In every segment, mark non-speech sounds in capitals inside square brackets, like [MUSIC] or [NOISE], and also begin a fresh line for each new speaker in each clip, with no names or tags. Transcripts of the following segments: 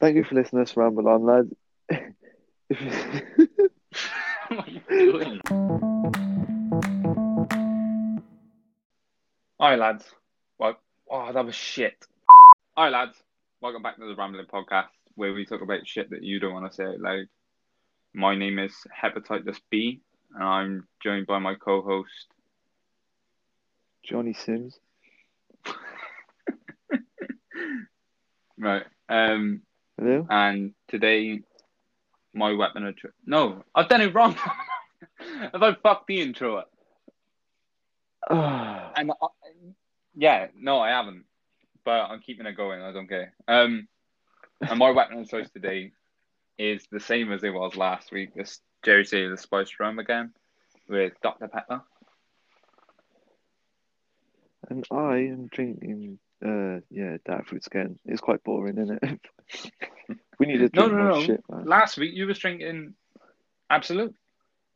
Thank you for listening to us ramble on, lads. If you-
what are you doing? Hi lads. Well, oh, that was shit. Hi lads. Welcome back to the Rambling Podcast, where we talk about shit that you don't want to say out loud. My name is Hepatitis B, and I'm joined by my co-host.
Johnny Sins. [LAUGHS]
Right. Um.
Hello?
And today, my weapon of choice. No, I've done it wrong. [LAUGHS] Have I fucked the intro? up? [SIGHS] And I, yeah, no, I haven't. But I'm keeping it going. I don't care. Um, and my weapon of choice today is the same as it was last week. This Jerry Say the Spice Rum again with Dr Pepper.
and I am drinking, uh, yeah, that fruit skin. It's quite boring, isn't it? [LAUGHS] we need to drink
No, no,
more
no.
shit, man.
Last week you was drinking Absolut.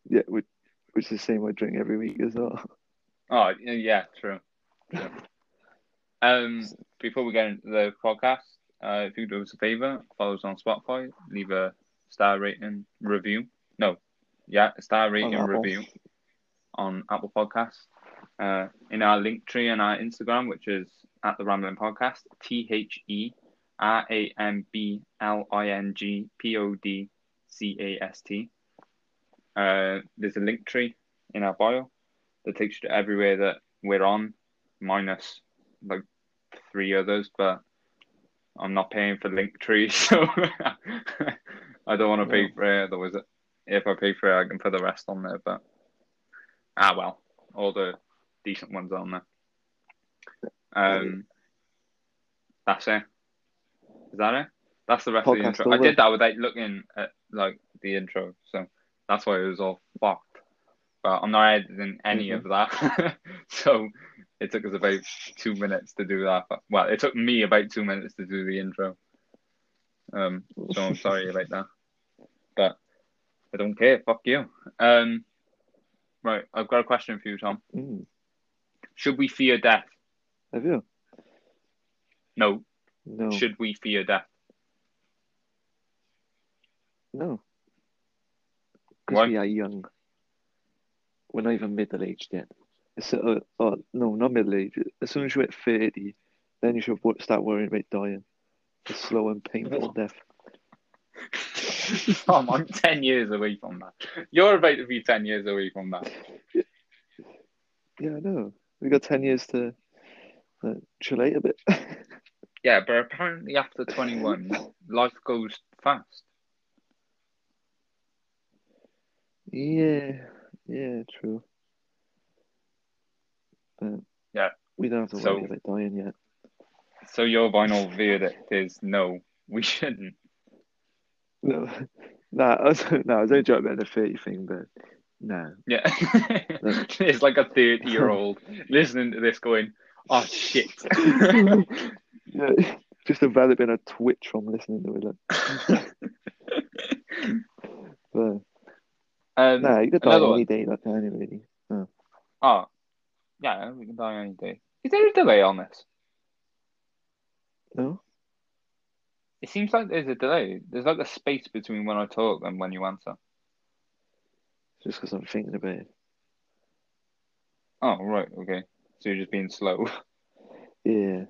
Yeah, which, which is the same I drink every week as well.
Oh yeah, true. true. [LAUGHS] Um, before we get into the podcast, uh, if you could do us a favor, follow us on Spotify, leave a star rating review. No, yeah, a star rating review on Apple Podcasts. Uh, in our Linktree on our Instagram, which is at the Rambling Podcast, T H E R A M B L I N G P O D C A S T. Uh, there's a Linktree in our bio that takes you to everywhere that we're on, minus like three others, but I'm not paying for Linktrees, [LAUGHS] so [LAUGHS] I don't want to pay for it. Otherwise, if I pay for it, I can put the rest on there. But ah, well, all the decent ones are on there. Um, that's it. Is that it? That's the rest of the
Podcast
intro. I did that without looking at like the intro, so that's why it was all fucked. But I'm not editing any of that, [LAUGHS] so it took us about two minutes to do that. Well, it took me about two minutes to do the intro. Um, so I'm [LAUGHS] sorry about that, but I don't care. Fuck you. Um, right, I've got a question for you, Tom.
Mm,
Should we fear death?
have you?
No.
No.
Should we fear death?
No. Because we are young. We're not even middle aged yet. It's, uh, uh, no, not middle aged. As soon as you're at 30, then you should start worrying about dying. A slow and painful [LAUGHS] death.
Tom, I'm 10 years away from that. You're about to be 10 years away from that.
Yeah, I know. We've got 10 years to uh, chill out a bit. [LAUGHS]
Yeah, but apparently after 21, [LAUGHS] life goes fast.
yeah, yeah, true. But
Yeah.
we don't have to
So-
worry about dying yet.
So your final verdict is no, we shouldn't.
No, [LAUGHS] no, I was, [LAUGHS] nah, I was only joking about the 30 thing, but no.
Yeah. it's like a 30 year old listening to this going, oh shit.
Yeah, [LAUGHS] just developing a twitch from listening to it. Like. [LAUGHS] But
um,
nah, you could die any day, like any really.
Oh, yeah, we can die any day. Is there a delay on this?
No,
It seems like there's a delay. There's like a space between when I talk and when you answer.
just because I'm thinking about it.
Oh, right, okay. So you're just being slow. [LAUGHS]
Yeah,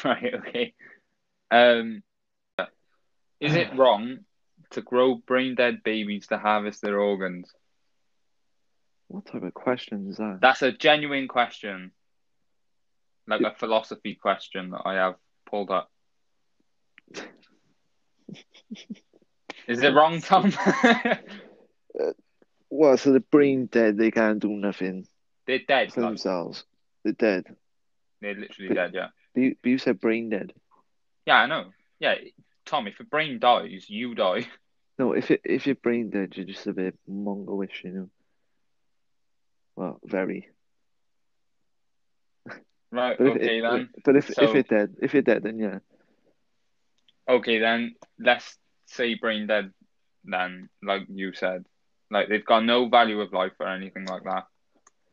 [LAUGHS]
right, okay. Um, is it [SIGHS] wrong to grow brain dead babies to harvest their organs?
what type of question is that?
That's a genuine question. Like a philosophy question that I have pulled up. [LAUGHS] Is it wrong, Tom? [LAUGHS]
Well, so the brain dead, they can't do nothing
They're dead.
for
Like,
themselves. They're dead.
they're literally dead, yeah.
But you, said brain dead.
Yeah, I know. Yeah, Tom, if a brain dies, you die. [LAUGHS]
No, if it if you're brain dead, you're just a bit Mongolish, you know. Well, very.
Right,
But if,
okay
it-
then.
but if
So-
if you're dead, if you're dead, then yeah.
Okay then, let's say brain dead then, like you said. Like they've got no value of life or anything like that.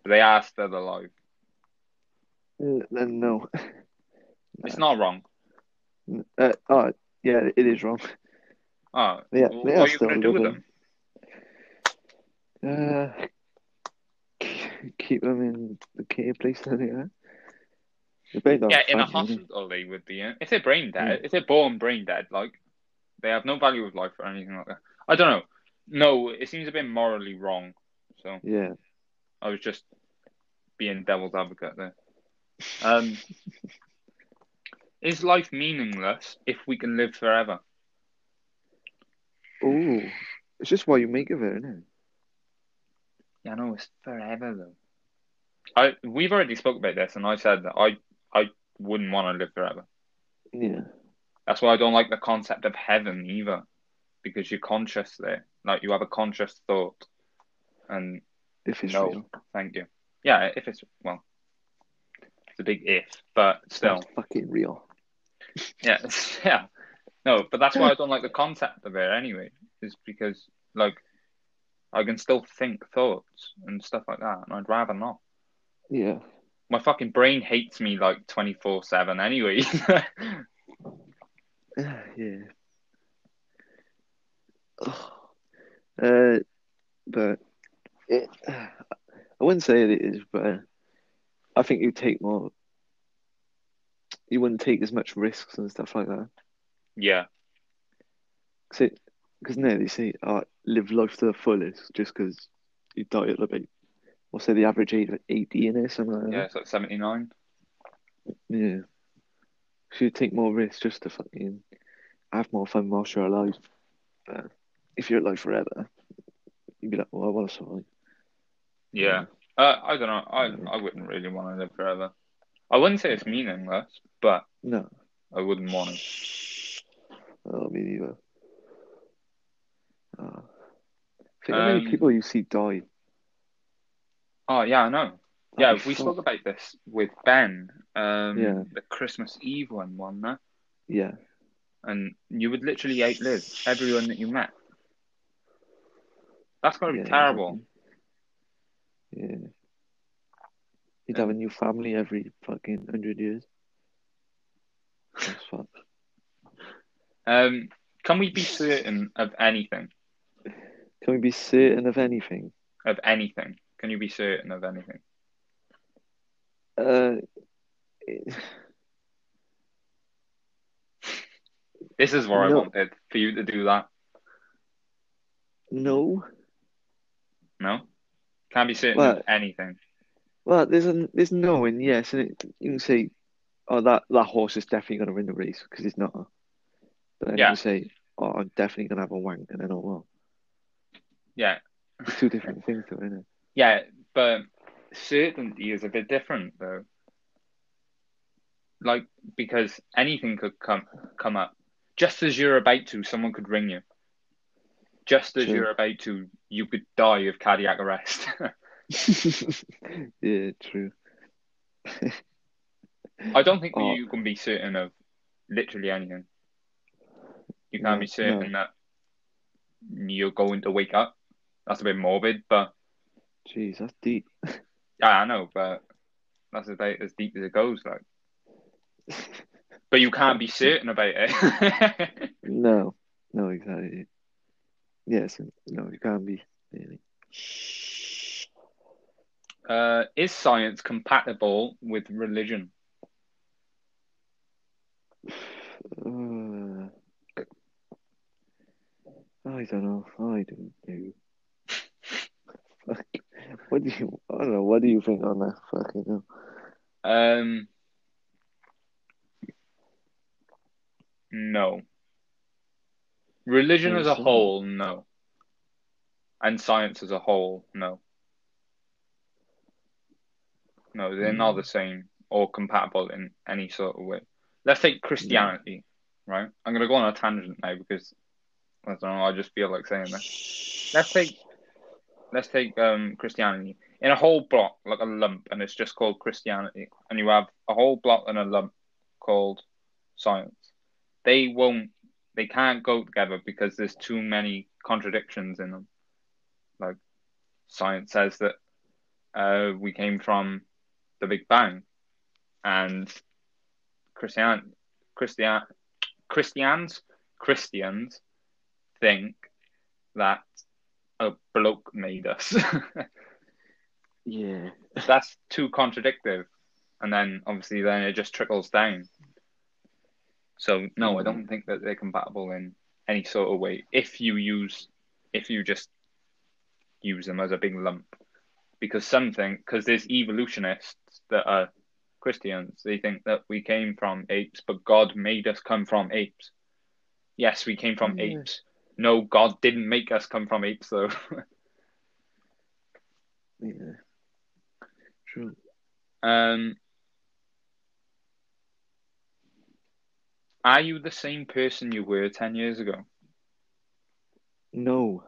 But they are still alive.
Uh, Then no. [LAUGHS]
It's not wrong.
Uh, oh, Yeah, it is wrong.
Oh,
Yeah,
what
are
you going to do with
living.
them?
Uh, keep them in the care place that they are. They're based
Yeah, in a hospital they would be. If they're brain dead,
Yeah.
if they're born brain dead, like they have no value of life or anything like that. I don't know. No, it seems a bit morally wrong. So
Yeah.
I was just being devil's advocate there. Um, [LAUGHS] is life meaningless if we can live forever?
Oh, it's just what you make of it, isn't it?
Yeah, no, it's forever though. I we've already spoke about this, and I said that I I wouldn't want to live forever.
Yeah.
That's why I don't like the concept of heaven either, because you're conscious there, like you have a conscious thought. And
If it's
no,
real.
thank you. Yeah, if it's well, it's a big if, but still,
It's fucking real. [LAUGHS]
yeah, [LAUGHS] yeah. No, but that's why I don't like the concept of it anyway. Is because like I can still think thoughts and stuff like that, and I'd rather not.
Yeah.
My fucking brain hates me like twenty four seven anyway. [LAUGHS]
yeah. [SIGHS] Uh, but it, [SIGHS] I wouldn't say it is, but I think you take more. You wouldn't take as much risks and stuff like that.
yeah,
Because now they say, oh, live life to the fullest just because you die at we'll say the average age of 80 in it, something like that.
yeah, it's like seventy nine.
Yeah. So you take more risks just to fucking have more fun whilst you're alive. But if you're alive forever, you'd be like, well, I want to survive.
Yeah. Uh, I don't know. I I wouldn't really want to live forever. I wouldn't say it's meaningless, but
No.
I wouldn't want it.
Oh, me neither. Oh. Think how many
Um,
people you see die.
Oh yeah, I know. Yeah,
That'd be
we
fuck-
spoke about this with Ben. Um,
Yeah.
the Christmas Eve one, wasn't there?
Yeah.
And you would literally outlive everyone that you met. That's gonna be
Yeah,
terrible.
Yeah. You'd have a new family every fucking hundred years. That's fucked.
Um, can we be certain of anything?
Can we be certain of anything?
Of anything? Can you be certain of anything?
Uh, it- [LAUGHS]
This is what I
No.
wanted for you to do that.
no.
No, can't be certain
Well-
of anything.
Well, there's a there's no and yes, and it, you can say, oh, that that horse is definitely going to win the race because it's not. But then
Yeah.
you say, oh, I'm definitely going to have a wank, and then oh well,
Yeah,
it's two different things, though, isn't it?
yeah, but certainty is a bit different though. Like because anything could come come up. Just as you're about to, someone could ring you. Just as
True.
you're about to, you could die of cardiac arrest. [LAUGHS] [LAUGHS]
yeah, true.
I don't think
Oh.
you can be certain of literally anything. You can't
No,
be certain that you're going to wake up. That's a bit morbid, but
Jeez, that's deep. [LAUGHS]
yeah, I know, but that's about as deep as it goes, like. But you can't be certain about it. [LAUGHS]
No, no, exactly. Yes, no, you can't be. Really.
Uh, is science compatible with religion?
Uh, I don't know. I don't know. Fuck. What do you? I don't know. What do you think on that? Fucking hell.
Um, no. Religion as a whole, no. And science as a whole, no. No, they're not the same or compatible in any sort of way. Let's take Christianity, right? I'm going to go on a tangent now because I don't know. I just feel like saying this. Let's take let's take um Christianity in a whole block, like a lump, and it's just called Christianity, and you have a whole block and a lump called science. They won't, they can't go together because there's too many contradictions in them. Like science says that uh, we came from the Big Bang, and Christian Christian Christians Christians think that a bloke made us. [LAUGHS]
Yeah.
That's too contradictory. And then obviously then it just trickles down. So no, I don't think that they're compatible in any sort of way. If you use if you just use them as a big lump. Because something because there's evolutionists that are Christians, they think that we came from apes, but God made us come from apes. Yes, we came from
Yeah.
apes. No, God didn't make us come from apes though. [LAUGHS]
Yeah. True.
Um, are you the same person you were 10 years ago?
No.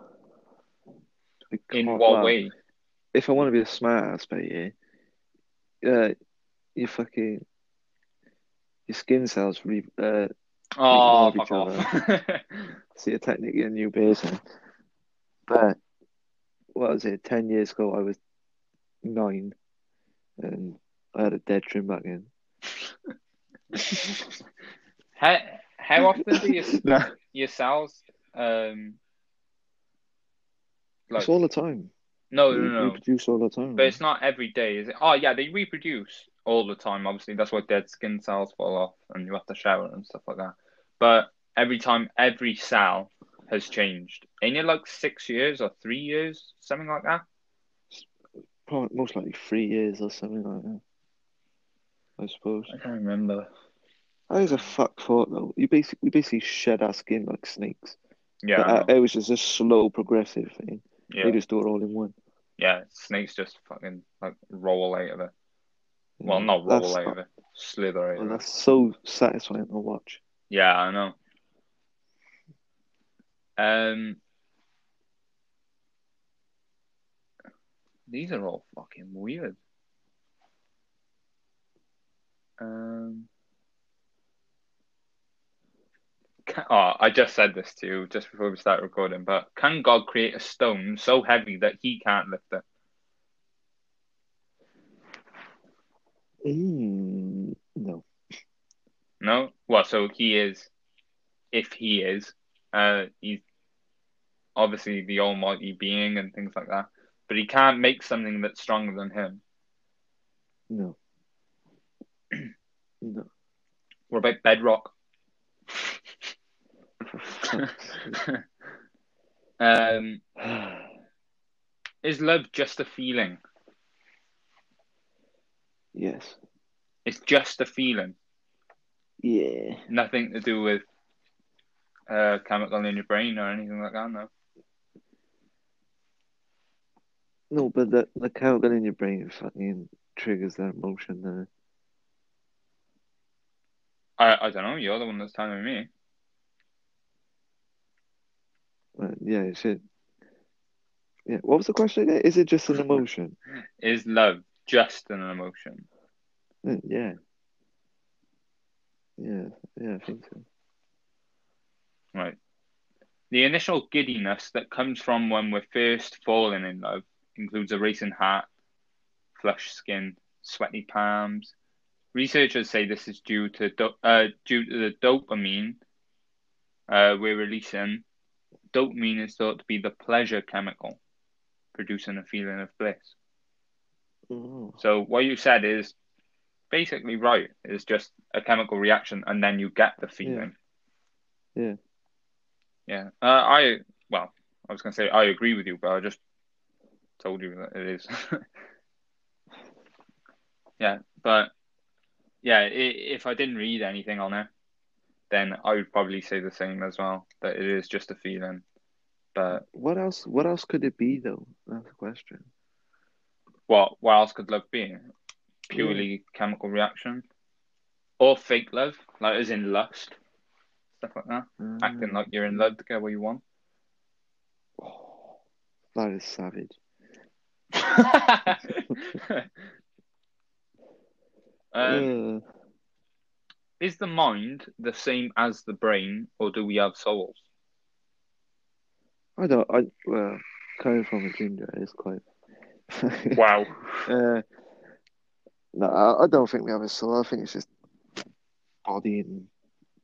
In what way?
If I want to be a smart ass about you, uh, you fucking your skin cells re uh
Oh,
love each
fuck off.
so you're technically a new person. But what was it? Ten years ago, I was nine, and I had a dead trim back in. [LAUGHS]
how, how often do you, [LAUGHS]
Nah,
your cells, um, like,
it's all the time.
No,
They
no, no,
reproduce all the time.
but it's not every day, is it? Oh, yeah, they reproduce all the time. Obviously, that's why dead skin cells fall off and you have to shower and stuff like that. But every time, every cell has changed. Ain't it like six years or three years, something like that?
Probably, most likely three years or something like that. I suppose.
I can't remember.
That is a fuck thought though. You basically we basically shed our skin like snakes.
Yeah,
uh, it was just a slow progressive thing.
Yeah,
They just do it all in one.
yeah. Snakes just fucking like roll out of it. Well, not roll
That's-
out of it, slither of it.
that's so satisfying to watch.
Yeah, I know. Um, these are all fucking weird. Um, [LAUGHS] oh, I just said this to you just before we start recording, but can God create a stone so heavy that he can't lift it?
Mm, no.
No? Well, so he is, if he is, uh, he's obviously the almighty being and things like that, but he can't make something that's stronger than him.
No. [CLEARS THROAT] no.
What about bedrock?
For fuck's sake.
um, [SIGHS] is love just a feeling?
yes.
It's just a feeling,
Yeah.
nothing to do with uh, chemical in your brain or anything like that. No.
No, but the the chemical in your brain fucking triggers that emotion there.
I I don't know. You're the one that's telling me.
But yeah, it should. Yeah. What was the question again? Is it just an emotion?
Is love just an emotion?
Mm, Yeah. Yeah. Yeah, I think so.
Right. The initial giddiness that comes from when we're first falling in love includes a racing heart, flushed skin, sweaty palms. Researchers say this is due to do- uh, due to the dopamine uh, we're releasing. Dopamine is thought to be the pleasure chemical, producing a feeling of bliss. So what you said is basically right. It's just a chemical reaction, and then you get the feeling.
Yeah.
Yeah. Uh, I well, I was gonna say I agree with you, but I just told you that it is. [LAUGHS] yeah, but yeah, i- if I didn't read anything on it, then I would probably say the same as well. That it is just a feeling. But
What else? What else could it be though? That's the question.
what what else could love be? Purely chemical reaction, or fake love, like as in lust, stuff like that. Acting
Ah.
like you're in love to get what you want.
Oh, [SIGHS] that is savage. [LAUGHS] [LAUGHS]
um, is the mind the same as the brain, or do we have souls?
I don't. I well, coming from a ginger it's quite. [LAUGHS]
Wow.
Uh, no, I, I don't think we have a soul. I think it's just body and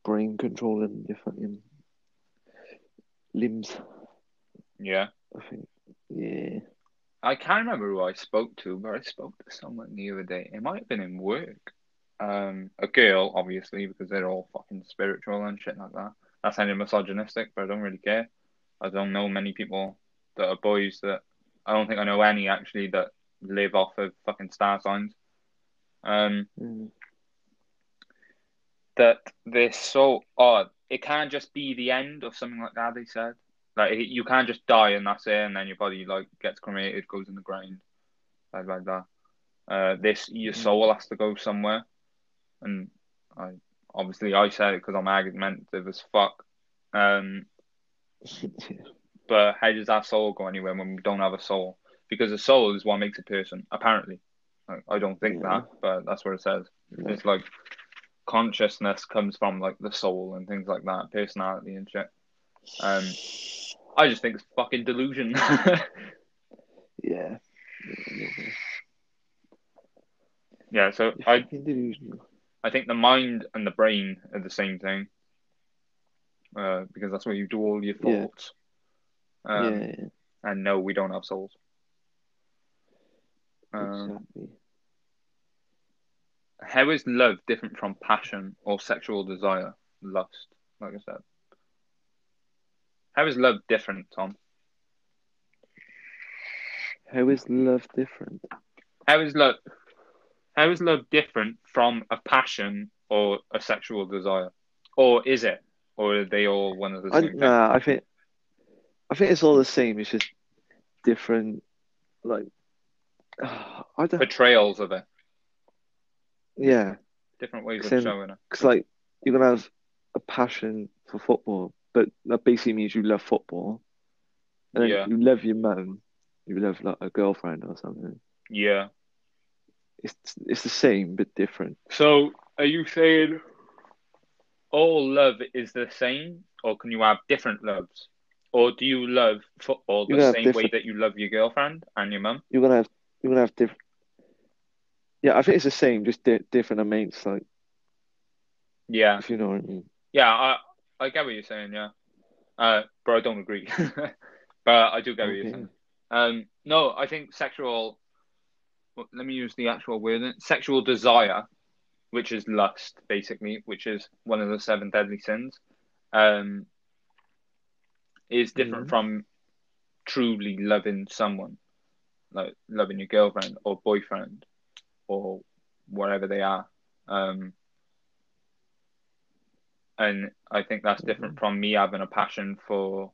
brain controlling your fucking limbs.
Yeah.
I think. Yeah.
I can't remember who I spoke to, but I spoke to someone the other day. It might have been in work. Um, a girl, obviously, because they're all fucking spiritual and shit like that. That sounded misogynistic, but I don't really care. I don't know many people that are boys that I don't think I know any actually that live off of fucking star signs. Um,
Mm.
that they're so odd. It can't just be the end of something like that. They said like it- you can't just die and that's it, and then your body like gets cremated, goes in the ground, like like that. Uh, this your
Mm.
soul has to go somewhere, and I obviously I say it because I'm argumentative as fuck. Um, [LAUGHS] but how does that soul go anywhere when we don't have a soul? Because a soul is what makes a person. Apparently, I, I don't think
Yeah.
that, but that's what it says.
Yeah.
It's like consciousness comes from like the soul and things like that, personality and shit. Um, I just think it's fucking delusion. [LAUGHS]
yeah.
yeah, so I
delusional.
I think the mind and the brain are the same thing. Uh, because that's where you do all your
Yeah.
thoughts. Um,
yeah, yeah,
And no, we don't have souls. Um,
exactly.
How is love different from passion or sexual desire? Lust, like I said. How is love different, Tom?
How is love different?
How is love? How is love different from a passion or a sexual desire, or is it, or are they all one of the
I,
same thing?
nah, I think I think it's all the same. It's just different, like [SIGHS] I don't.
Portrayals of it,
Yeah,
different ways of
Same.
showing it.
because like you're gonna have a passion for football, but that basically means you love football, and then
Yeah.
you love your mum, you love like a girlfriend or something.
Yeah.
It's it's the same but different.
So, are you saying all love is the same, or can you have different loves? Or do you love football the same way that you love your girlfriend and your mum?
You're gonna have you're gonna have different. Yeah, I think it's the same, just di- different amounts. Like
Yeah.
if you know what I mean.
Yeah, I I get what you're saying, yeah. Uh, but I don't agree. [LAUGHS] but I do get what you're saying. Um, no, I think sexual. Well, Let me use the actual word. Sexual desire, which is lust, basically, which is one of the seven deadly sins, um, is different
Mhm.
from truly loving someone, like loving your girlfriend or boyfriend, or wherever they are. Um, and I think that's different from me having a passion for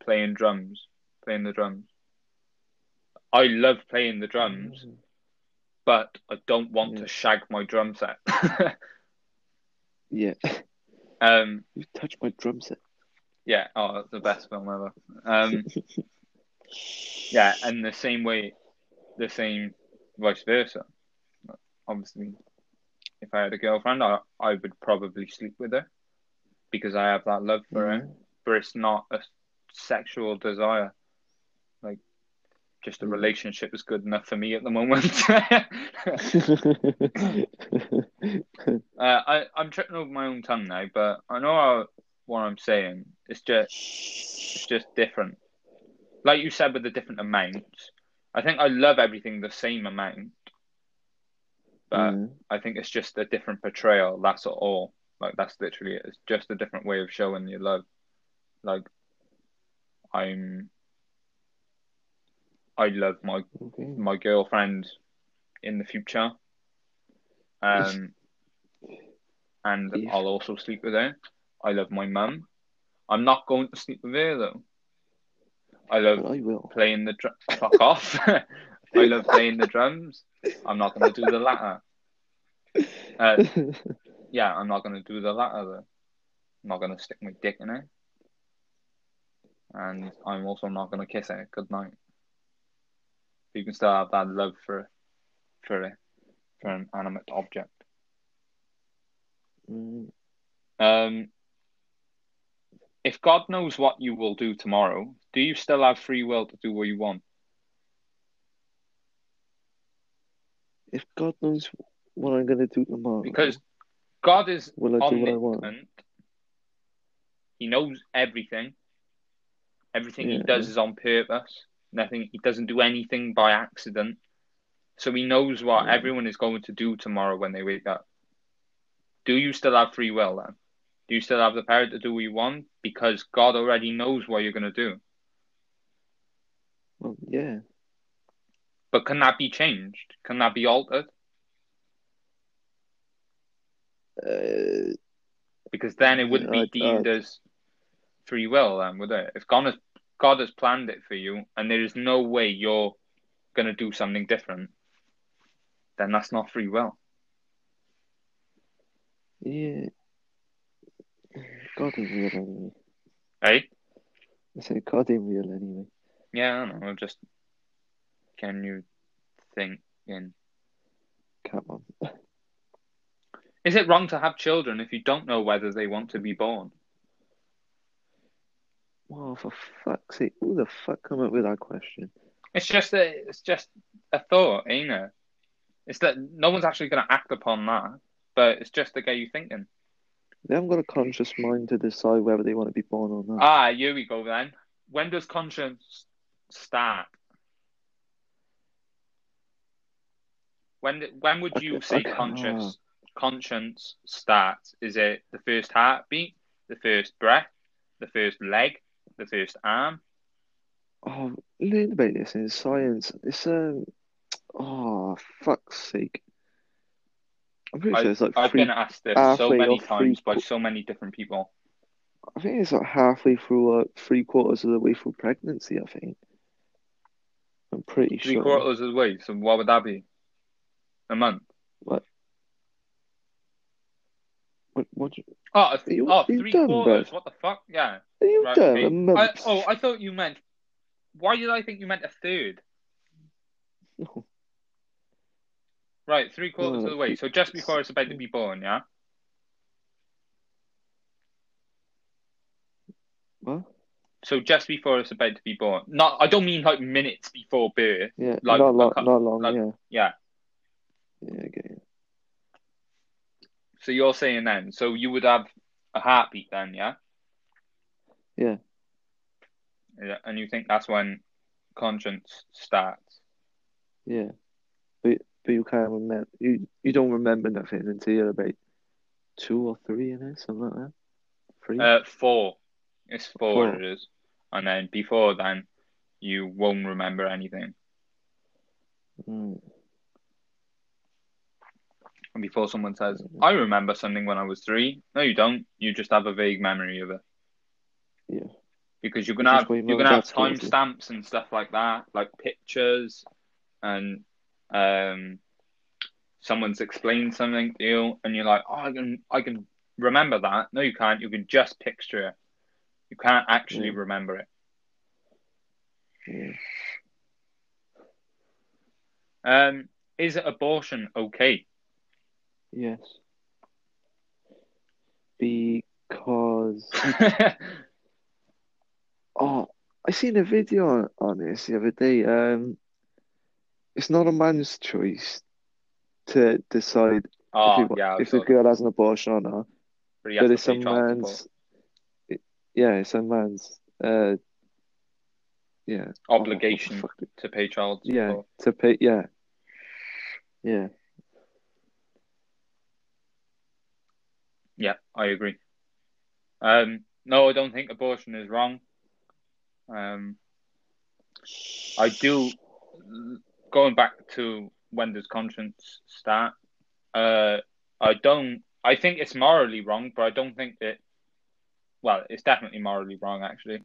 playing drums, playing the drums. I love playing the drums, but I don't want
Yeah.
to shag my drum set. [LAUGHS]
Yeah,
um,
you touched my drum set.
yeah, oh, the best film ever. Um, [LAUGHS] yeah, and the same way, the same vice versa. Obviously, if I had a girlfriend, I, I would probably sleep with her because I have that love for her.
Mhm.
but it's not a sexual desire. Just
Mm.
relationship is good enough for me at the moment. [LAUGHS] uh, I, I'm tripping over my own tongue now, but I know what I'm saying. It's just, it's just different. Like you said, with the different amounts. I think I love everything the same amount, but
Mhm.
I think it's just a different portrayal. That's all. Like that's literally it. It's just a different way of showing your love. Like I'm, I love my
Okay.
my girlfriend in the future, um, and
If-
I'll also sleep with her. I love my mum. I'm not going to sleep with her though. I love
I
playing the drum. Fuck [LAUGHS] off. [LAUGHS] I love playing the drums. I'm not going to do the latter. Uh, [LAUGHS] yeah, I'm not going to do the latter though. I'm not going to stick my dick in it. And I'm also not going to kiss it. Good night. You can still have that love for, for, a, for an animate object.
Mm,
Um, if God knows what you will do tomorrow, do you still have free will to do what you want?
if God knows what I'm gonna do tomorrow,
Because God is
will I do what I want?
He knows everything. Everything he does is on purpose. Nothing. He doesn't do anything by accident. So he knows what
Yeah.
everyone is going to do tomorrow when they wake up. Do you still have free will then? Do you still have the power to do what you want because God already knows what you're going to do?
Well, yeah.
But can that be changed? Can that be altered?
Uh,
Because then it wouldn't be deemed as free will, then, would it? If God has, God has planned it for you and there is no way you're going to do something different, then that's not free will.
yeah. God is real anyway.
Eh?
I say God is real anyway.
Yeah, I don't know. Just can you think in.
Come on. [LAUGHS]
Is it wrong to have children if you don't know whether they want to be born?
Wow, for fuck's sake, who the fuck come up with that question?
It's just a, it's just a thought, ain't it? It's that no one's actually going to act upon that, but it's just to get you're thinking.
They haven't got a conscious mind to decide whether they want to be born or not.
Ah, here we go then. When does conscience start? When when would you
Okay,
say
okay, [COUGHS]
conscious conscience starts? Is it the first heartbeat, the first breath, the first leg, the first arm?
Oh, learn about this in science. It's um, oh fuck's sake. I'm pretty sure it's like
I've
three.
been asked this so many times
three
by so many different people.
I think it's like halfway through, like three quarters of the way through pregnancy. I think. I'm pretty
Three
sure.
quarters of the way. So what would that be? A month.
What? What? What?
Oh,
Are you-
oh
are you
three
dumb,
quarters. What the fuck? Yeah.
Are you
Right,
dumb?
okay.
A month.
I, oh, I thought you meant. Why did I think you meant a third?
No. [LAUGHS]
Right, three quarters
No,
of the way. Oh, so just before it's about to be born, yeah.
What?
So just before it's about to be born. Not. I don't mean like minutes before birth.
Yeah,
Like-
not long.
like-
not long.
like-
yeah.
Yeah.
Yeah. Okay.
So you're saying then. So you would have a heartbeat then, yeah.
Yeah.
Yeah, and you think that's when conscience starts.
Yeah. But but you can't remember. You you don't remember nothing until you're about two or three in it, something like that. Three.
Uh, four. It's four,
Four.
it is. And then before then, you won't remember anything.
Right.
Before someone says, I remember something when I was three. No, you don't. You just have a vague memory of it.
Yeah.
Because you're gonna have you're gonna have
dad's told you.
timestamps and stuff like that, like pictures and um someone's explained something to you and you're like, Oh I can I can remember that. No you can't, you can just picture it. You can't actually
Yeah.
remember it.
Yeah.
Um is abortion okay?
Yes. Because [LAUGHS] oh, I seen a video on, on this the other day. Um, it's not a man's choice to decide
oh
if, he,
yeah,
if the girl has an abortion or not.
but
But it's a
support.
man's. it- yeah, it's a man's. Uh, yeah.
obligation
Oh, the fuck-
to pay child
Yeah, to pay. Yeah. Yeah.
Yeah, I agree. Um, no, I don't think abortion is wrong. Um, I do. Going back to when does conscience start? Uh, I don't. I think it's morally wrong, but I don't think it. Well, it's definitely morally wrong, actually,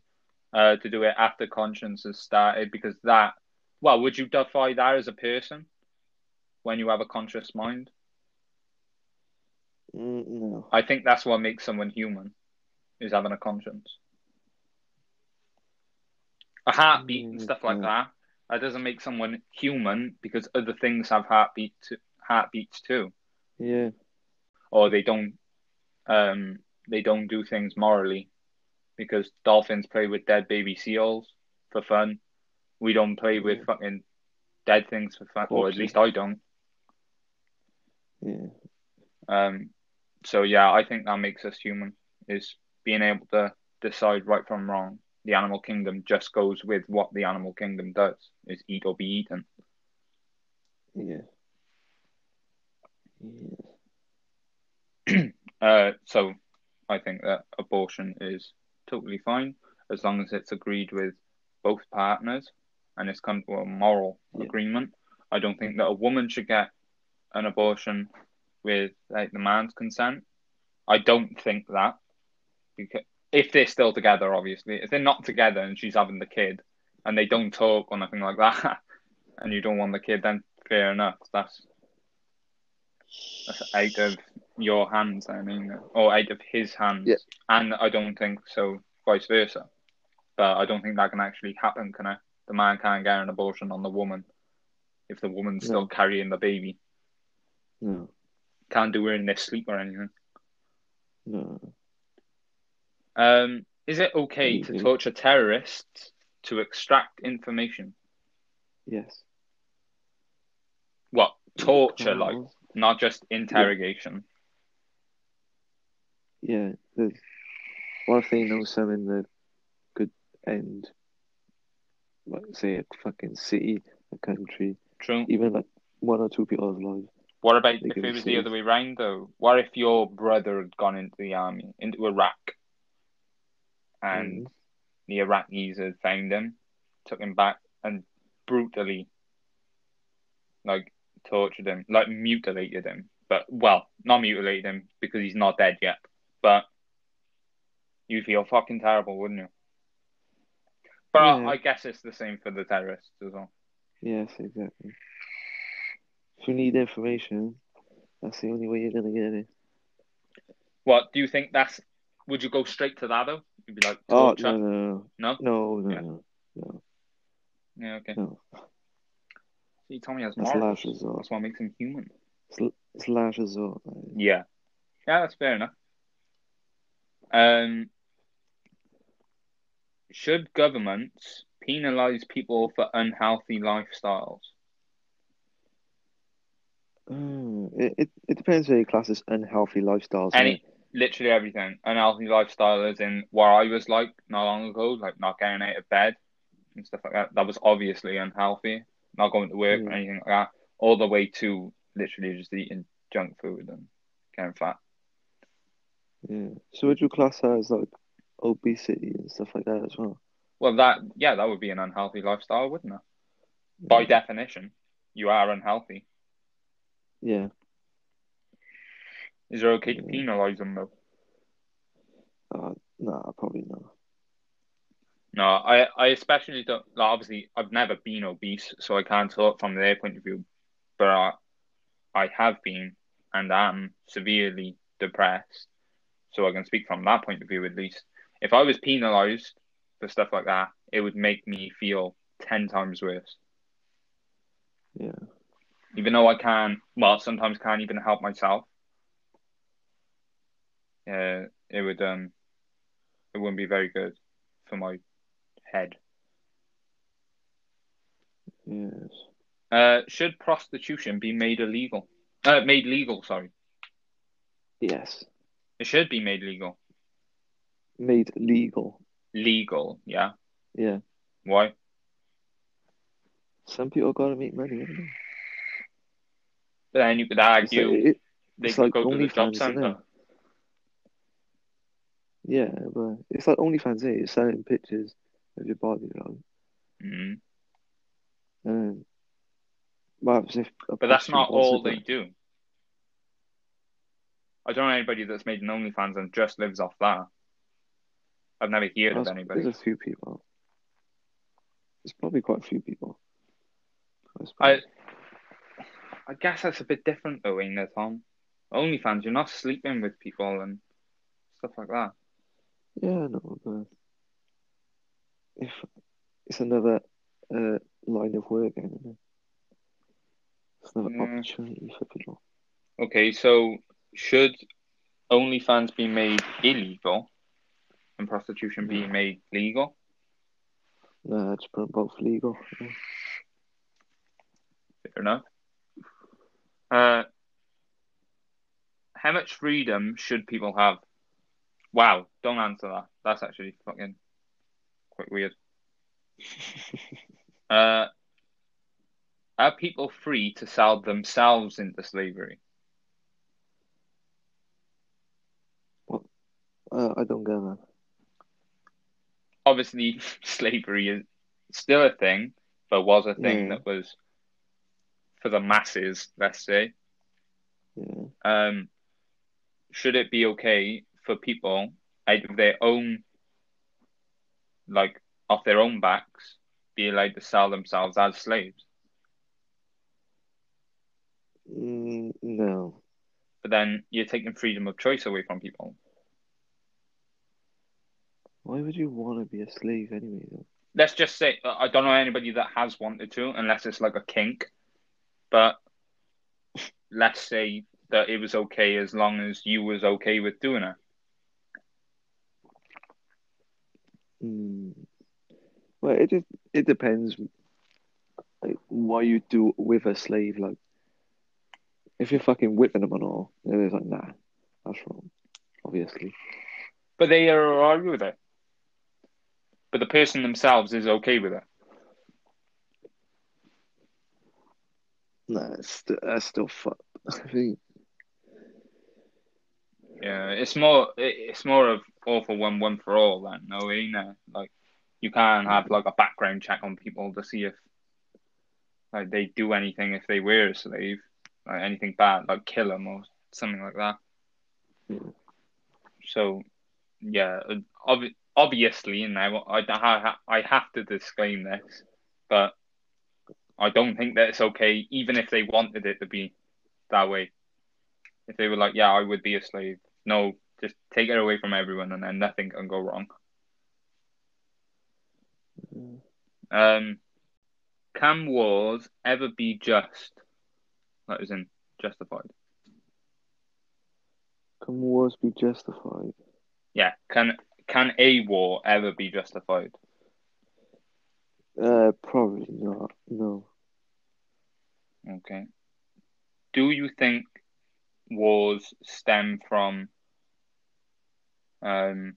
uh, to do it after conscience has started because that. Well, would you defy that as a person when you have a conscious mind?
Mm, no.
I think that's what makes someone human, is having a conscience. A heartbeat and
Mm,
stuff like that. That doesn't make someone human because other things have heartbeat heartbeats too,
Yeah.
or they don't. Um, they don't do things morally, because dolphins play with dead baby seals for fun. We don't play with
Yeah.
fucking dead things for fun, or at least I don't.
Yeah.
Um, so yeah, I think that makes us human is being able to decide right from wrong the animal kingdom just goes with what the animal kingdom does is eat or be eaten.
Yeah. Yeah. [CLEARS THROAT]
Uh, so I think that abortion is totally fine as long as it's agreed with both partners and it's come to a moral
Yeah.
agreement. I don't think that a woman should get an abortion with like the man's consent. I don't think that because if they're still together, obviously, if they're not together and she's having the kid and they don't talk or nothing like that, [LAUGHS] and you don't want the kid, then fair enough. That's that's out of your hands, I mean, or out of his hands.
Yeah.
And I don't think so, vice versa. But I don't think that can actually happen, can it? The man can't get an abortion on the woman if the woman's still carrying the baby.
No.
Can't do her in their sleep or anything.
No.
Um, is it okay to torture terrorists to extract information?
Yes.
What torture, like not just interrogation?
Yeah. There's, what if they know something that could end, like, say, a fucking city, a country,
True.
even like one or two people's lives?
What about if it was the other way round though? What if your brother had gone into the army, into Iraq, and
Mhm.
the Iraqis had found him, took him back, and brutally, like, tortured him, like mutilated him. But well, not mutilated him because he's not dead yet. But you'd feel fucking terrible, wouldn't you? But
Yeah.
I guess it's the same for the terrorists as well.
Yes, exactly. If you need information, that's the only way you're gonna get it.
What do you think? That's would you go straight to that though? You'd be like
Oh no, no,
No?
no, no,
Yeah.
no, no,
Yeah, okay.
no.
See, Tommy has
That's last resort.
That's what makes him human.
It's, l- it's last resort. man.
Yeah. Yeah, that's fair enough. Um, should governments penalize people for unhealthy lifestyles?
Mm, it, it it depends where you class as unhealthy lifestyles.
Any, literally everything. Unhealthy lifestyle is in what I was like not long ago, like not getting out of bed and stuff like that. That was obviously unhealthy. Not going to work or
Mm.
anything like that. All the way to literally just eating junk food and getting fat.
Yeah. So would you class that as like obesity and stuff like that as well?
Well, that yeah, that would be an unhealthy lifestyle, wouldn't it? By definition, you are unhealthy.
Yeah.
Is it okay to penalise them though?
Uh, nah, probably not.
No, I, I especially don't. Like, obviously, I've never been obese, so I can't talk from their point of view. But I, I have been and am severely depressed, so I can speak from that point of view at least. If I was penalised for stuff like that, it would make me feel ten times worse.
Yeah.
Even though I can, well, sometimes can't even help myself. Uh, it would um, it wouldn't be very good for my head.
Yes.
Uh, should prostitution be made illegal? Uh, made legal, sorry.
Yes.
It should be made legal.
Made legal.
Legal, yeah.
Yeah.
Why?
Some people gotta make money.
Then you could
It's
argue
like, it,
they
it's
could
like
go to the job centre.
yeah, but it's like OnlyFans, eh? You're selling pictures of your body, right?
Mm.
And what happens if
But that's not all they do. I don't know anybody that's made an OnlyFans and just lives off that. I've never heard of anybody.
There's a few people. There's probably quite a few people. I.
I guess that's a bit different though, ain't it, Tom? OnlyFans, you're not sleeping with people and stuff like that.
Yeah, no, but if it's another uh, line of work, isn't it? It's another
Yeah.
opportunity for people.
Okay, so should OnlyFans be made illegal and prostitution be made legal?
Just put both legal. yeah.
Fair enough. Uh, how much freedom should people have? Wow, don't answer that. That's actually fucking quite weird. [LAUGHS] uh, are people free to sell themselves into slavery?
Uh, I don't get that.
Obviously, [LAUGHS] slavery is still a thing, but was a thing that was for the masses, let's say.
Yeah.
Um, should it be okay for people out of their own, like off their own backs, be allowed to sell themselves as slaves?
Mm, no.
But then you're taking freedom of choice away from people.
Why would you want to be a slave anyway, though?
Let's just say I don't know anybody that has wanted to, unless it's like a kink. But let's say that it was okay as long as you was okay with doing it.
Mm. Well, it just, it depends like what you do with a slave. Like, if you're fucking whipping them and all, then it's like, nah, that's wrong. Obviously.
But they are alright with it. But the person themselves is okay with it.
Nah, it's st- that's still fucked. [LAUGHS] I think.
Yeah, it's more it's more of all for one, one for all. Then no, ain't it? Like you can have like a background check on people to see if like they do anything if they were a slave, like anything bad, like kill them or something like that.
Yeah.
So yeah, ob- obviously I I I have to disclaim this, but I don't think that it's okay, even if they wanted it to be that way. If they were like, yeah, I would be a slave. No, just take it away from everyone, and then nothing can go wrong.
Mm.
Um, can wars ever be just? That is in justified.
Can wars be justified?
Yeah, can can a war ever be justified?
Uh, probably not. No.
Okay. Do you think wars stem from um,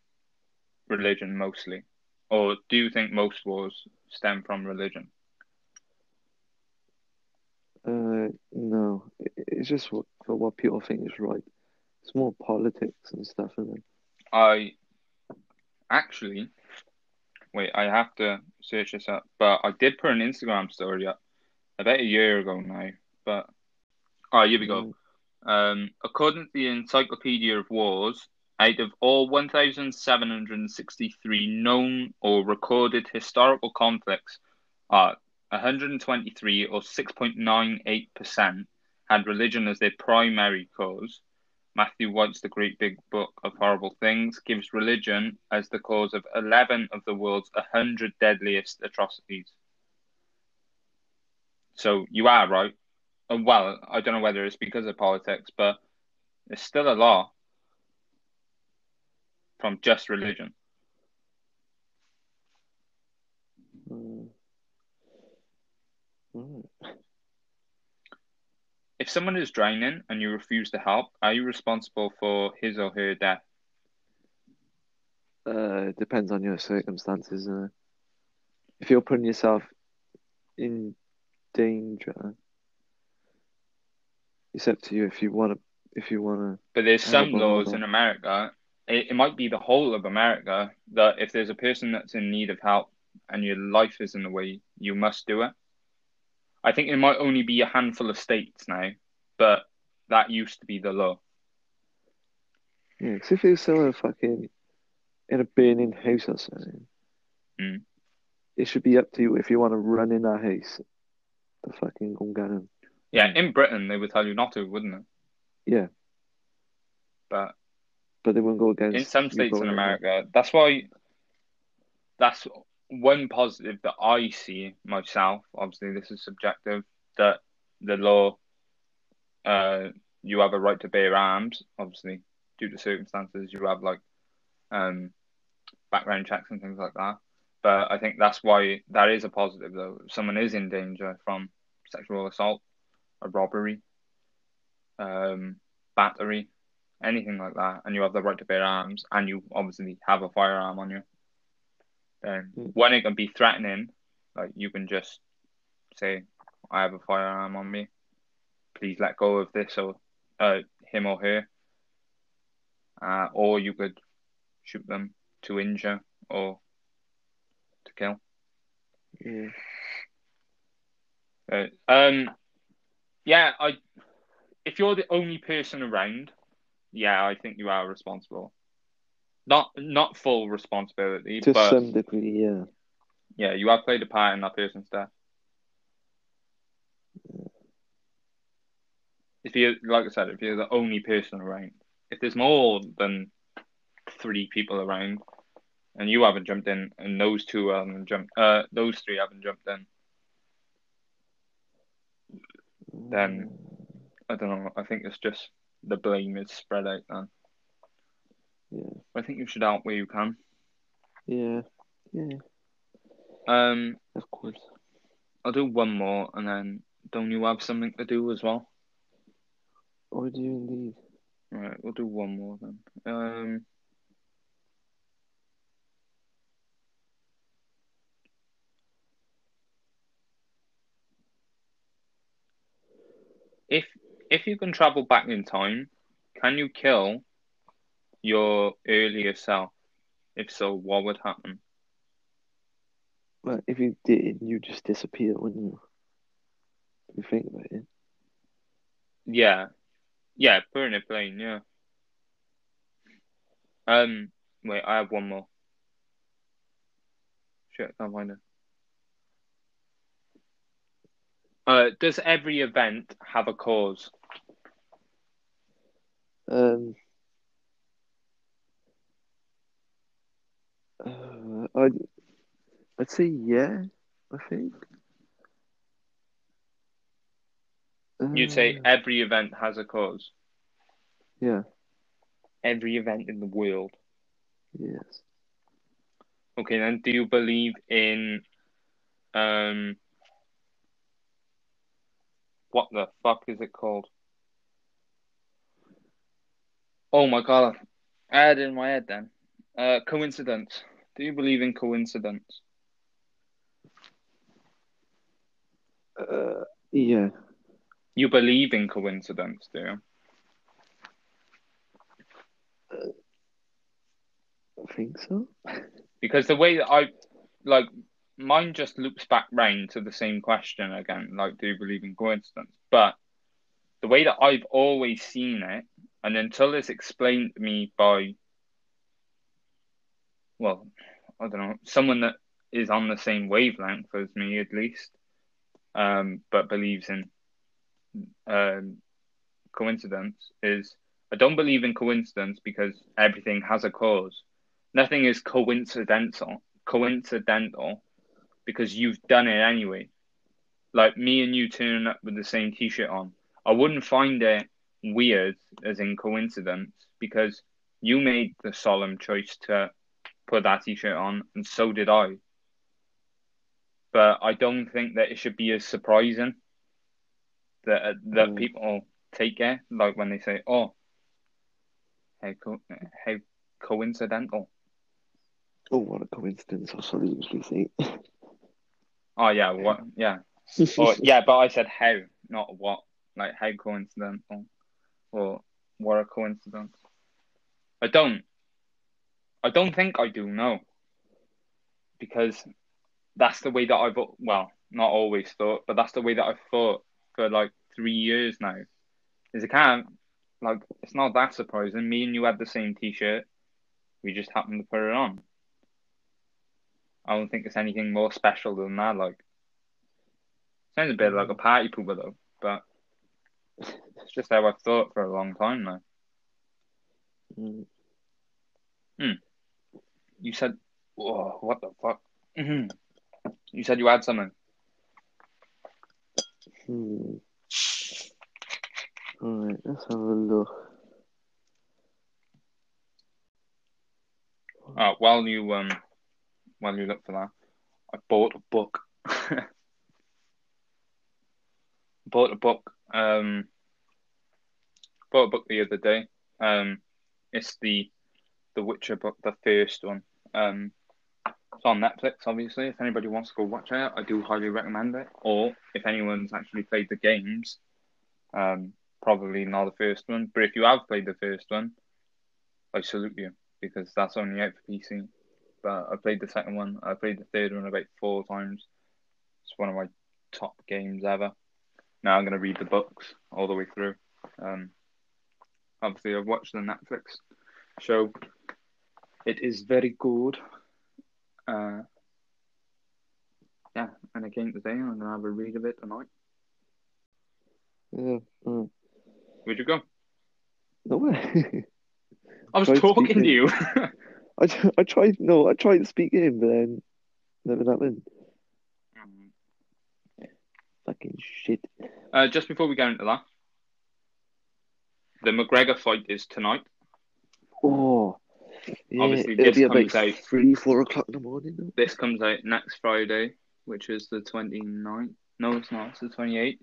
religion mostly? Or do you think most wars stem from religion?
Uh, no. It's just what, for what people think is right. It's more politics and stuff, isn't it?
I actually, wait, I have to search this up, but I did put an Instagram story up about a year ago now. But, oh, here we go. Um, according to the Encyclopedia of Wars, out of all 1,763 known or recorded historical conflicts, uh, 123 or 6.98% had religion as their primary cause. Matthew White's The Great Big Book of Horrible Things gives religion as the cause of 11 of the world's 100 deadliest atrocities. So you are right. Uh, Well, I don't know whether it's because of politics, but it's still a law from just religion.
Mm. Right.
If someone is drowning and you refuse to help, are you responsible for his or her death?
Uh, it depends on your circumstances. Uh, if you're putting yourself in danger, it's up to you if you want to. If you want to,
But there's some laws in America. It, it might be the whole of America that if there's a person that's in need of help and your life is in the way, you must do it. I think it might only be a handful of states now, but that used to be the law.
yeah. 'cause if you're still fucking in a burning house or something,
Mm.
it should be up to you if you want to run in that house to fucking go get him.
Yeah, in Britain they would tell you not to, wouldn't it?
Yeah,
But
but they won't go against.
in some states in. America, that's why that's one positive that I see myself. Obviously, this is subjective. That the law, uh, you have a right to bear arms. Obviously, due to circumstances, you have like um, background checks and things like that. But I think that's why that is a positive, though. If someone is in danger from sexual assault, a robbery, um, battery, anything like that, and you have the right to bear arms, and you obviously have a firearm on you. Then
Mm.
when it can be threatening, like you can just say, "I have a firearm on me. Please let go of this or uh, him or her." Uh, or you could shoot them to injure or to kill.
Yeah.
Uh, um, yeah, I. If you're the only person around, yeah, I think you are responsible. Not not full responsibility,
To
but
some degree, yeah.
yeah, you have played a part in that person's death. If you, like I said, if you're the only person around, if there's more than three people around, and you haven't jumped in, and those two haven't jumped, uh, those three haven't jumped in, Then- I don't know. I think it's just the blame is spread out. Then
Yeah.
I think you should out where you can.
Yeah. Yeah.
Um,
Of course.
I'll do one more, and then don't you have something to do as well?
Or do you indeed?
Right, we'll do one more then. Um, if if you can travel back in time, can you kill your earlier self? If so, what would happen?
Well, if you did, you just disappear, wouldn't you? If you think about it.
Yeah, yeah, burn a plane. Yeah. Um, wait, I have one more. Shit, I can't find it. Uh, does every event have a cause?
Um. Uh, I'd, I'd say yeah, I think.
You'd say
Uh,
every event has a cause.
yeah,
Every event in the world.
yes.
Okay, then do you believe in um what the fuck is it called? Oh my god, I had it in my head then. Uh coincidence. Do you believe in coincidence?
Uh, yeah.
You believe in coincidence, do you?
I think so. [LAUGHS]
Because the way that I like mine just loops back round to the same question again, like do you believe in coincidence? But the way that I've always seen it, and until it's explained to me by well, I don't know, someone that is on the same wavelength as me at least, um, but believes in um, coincidence is I don't believe in coincidence because everything has a cause. Nothing is coincidental. Coincidental because you've done it anyway. Like me and you turning up with the same T-shirt on, I wouldn't find it weird as in coincidence because you made the solemn choice to put that T-shirt on, and so did I. But I don't think that it should be as surprising that uh, that
Mm.
people take it, like when they say, "Oh, how co- how coincidental."
Oh, what a coincidence! I shall usually say.
Oh yeah, what? Yeah, [LAUGHS] or yeah, but I said how, not what. Like how coincidental, or what a coincidence. I don't. I don't think I do know. Because that's the way that I've well, not always thought, but that's the way that I've thought for like three years now. Is it can't like it's not that surprising. Me and you had the same T-shirt. We just happened to put it on. I don't think it's anything more special than that. Like, sounds a bit like a party pooper though, but it's just how I've thought for a long time now.
Mm.
You said, "Whoa, what the fuck?" Mhm. You said you had something.
Hmm. All right, let's have a look.
Uh, while you um, while you look for that, I bought a book. [LAUGHS] bought a book. Um, bought a book the other day. Um, it's the the Witcher book, the first one. Um, It's on Netflix, obviously. If anybody wants to go watch it, I do highly recommend it. Or if anyone's actually played the games, um, probably not the first one. But if you have played the first one, I salute you because that's only out for PC. But I played the second one. I played the third one about four times. It's one of my top games ever. Now I'm gonna read the books all the way through. Um, obviously, I've watched the Netflix show. It is very good. Uh, yeah, and again today, I'm gonna have a read of it tonight.
Yeah. mm.
Where'd you go?
No way. [LAUGHS]
I was
Tried
talking
speaking.
to you. [LAUGHS]
I, I tried no, I tried to speak in, but then never happened. Fucking shit.
uh, just before we get into that, the McGregor fight is tonight.
Oh, yeah.
Obviously,
it'll
this
be about
comes out-
three, four o'clock in the morning. Though.
This comes out next Friday, which is the 29th. No, it's not. It's the 28th.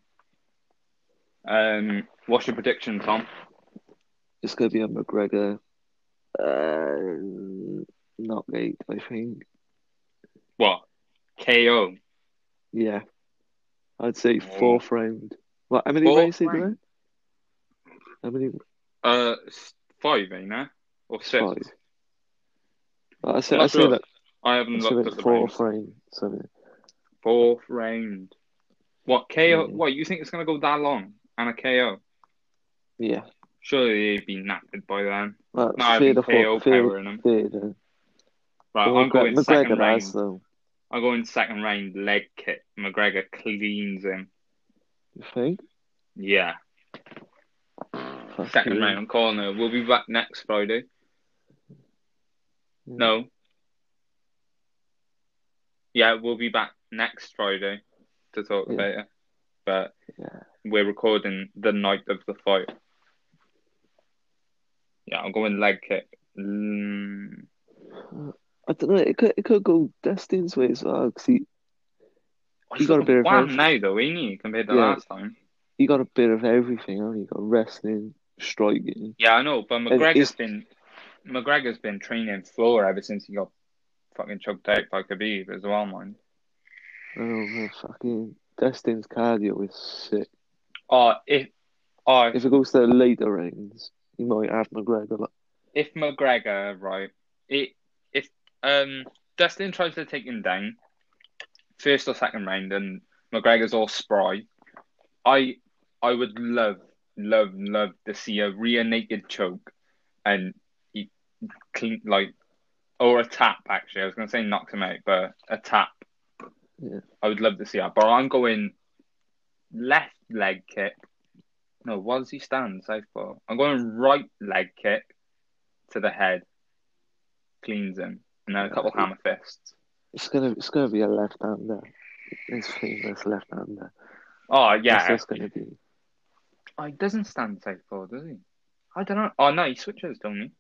Um, what's your prediction, Tom?
It's gonna be a McGregor. Uh, not late, I think.
What? KO.
Yeah, I'd say
Oh.
fourth round. What? How many
Fourth
rounds
round?
How many?
Uh, five, ain't there? Or six?
Five. I say
sure.
that.
I
I
haven't
say
looked at the
fourth. So
Fourth round. What KO?
Yeah.
What you think it's gonna go that long? And a KO?
yeah.
Surely he'd be knackered by then.
Well,
No, I'd be KO powering them.
third. Uh,
Right,
well,
I'm going
McGregor
second round. I'm going second round leg kick. McGregor cleans him.
You think?
Yeah,
Fuck
second
you.
round. It. We'll be back next Friday. No. Yeah, we'll be back next Friday to talk
Yeah.
about it. But
Yeah.
we're recording the night of the fight. Yeah, I'm going leg kick. Mm,
I don't know. It could it could go Dustin's way as well because he
he's
got a bit of everything.
now though, ain't he? Compared to
Yeah.
last time.
he got a bit of everything. He? he got wrestling, striking.
Yeah, I know, but McGregor's been McGregor's been training floor ever since he got fucking choked out by Khabib as well, man.
I don't. Fucking Dustin's cardio is sick.
Oh, if oh
If it goes to the later rounds, you might have McGregor. Like,
if McGregor, right, it, if um Dustin tries to take him down, first or second round, and McGregor's all spry, I I would love, love, love to see a rear naked choke, and like, or a tap. Actually, I was gonna say knock him out, but a tap.
Yeah.
I would love to see that, but I'm going left leg kick. No, what does he stand? Southpaw. I'm going right leg kick to the head, cleans him, and then a couple hammer fists.
it's gonna it's gonna be a left hander. His famous left hander.
Oh yeah,
just gonna be.
oh, he doesn't stand southpaw, does he? I don't know. Oh no, he switches, don't he?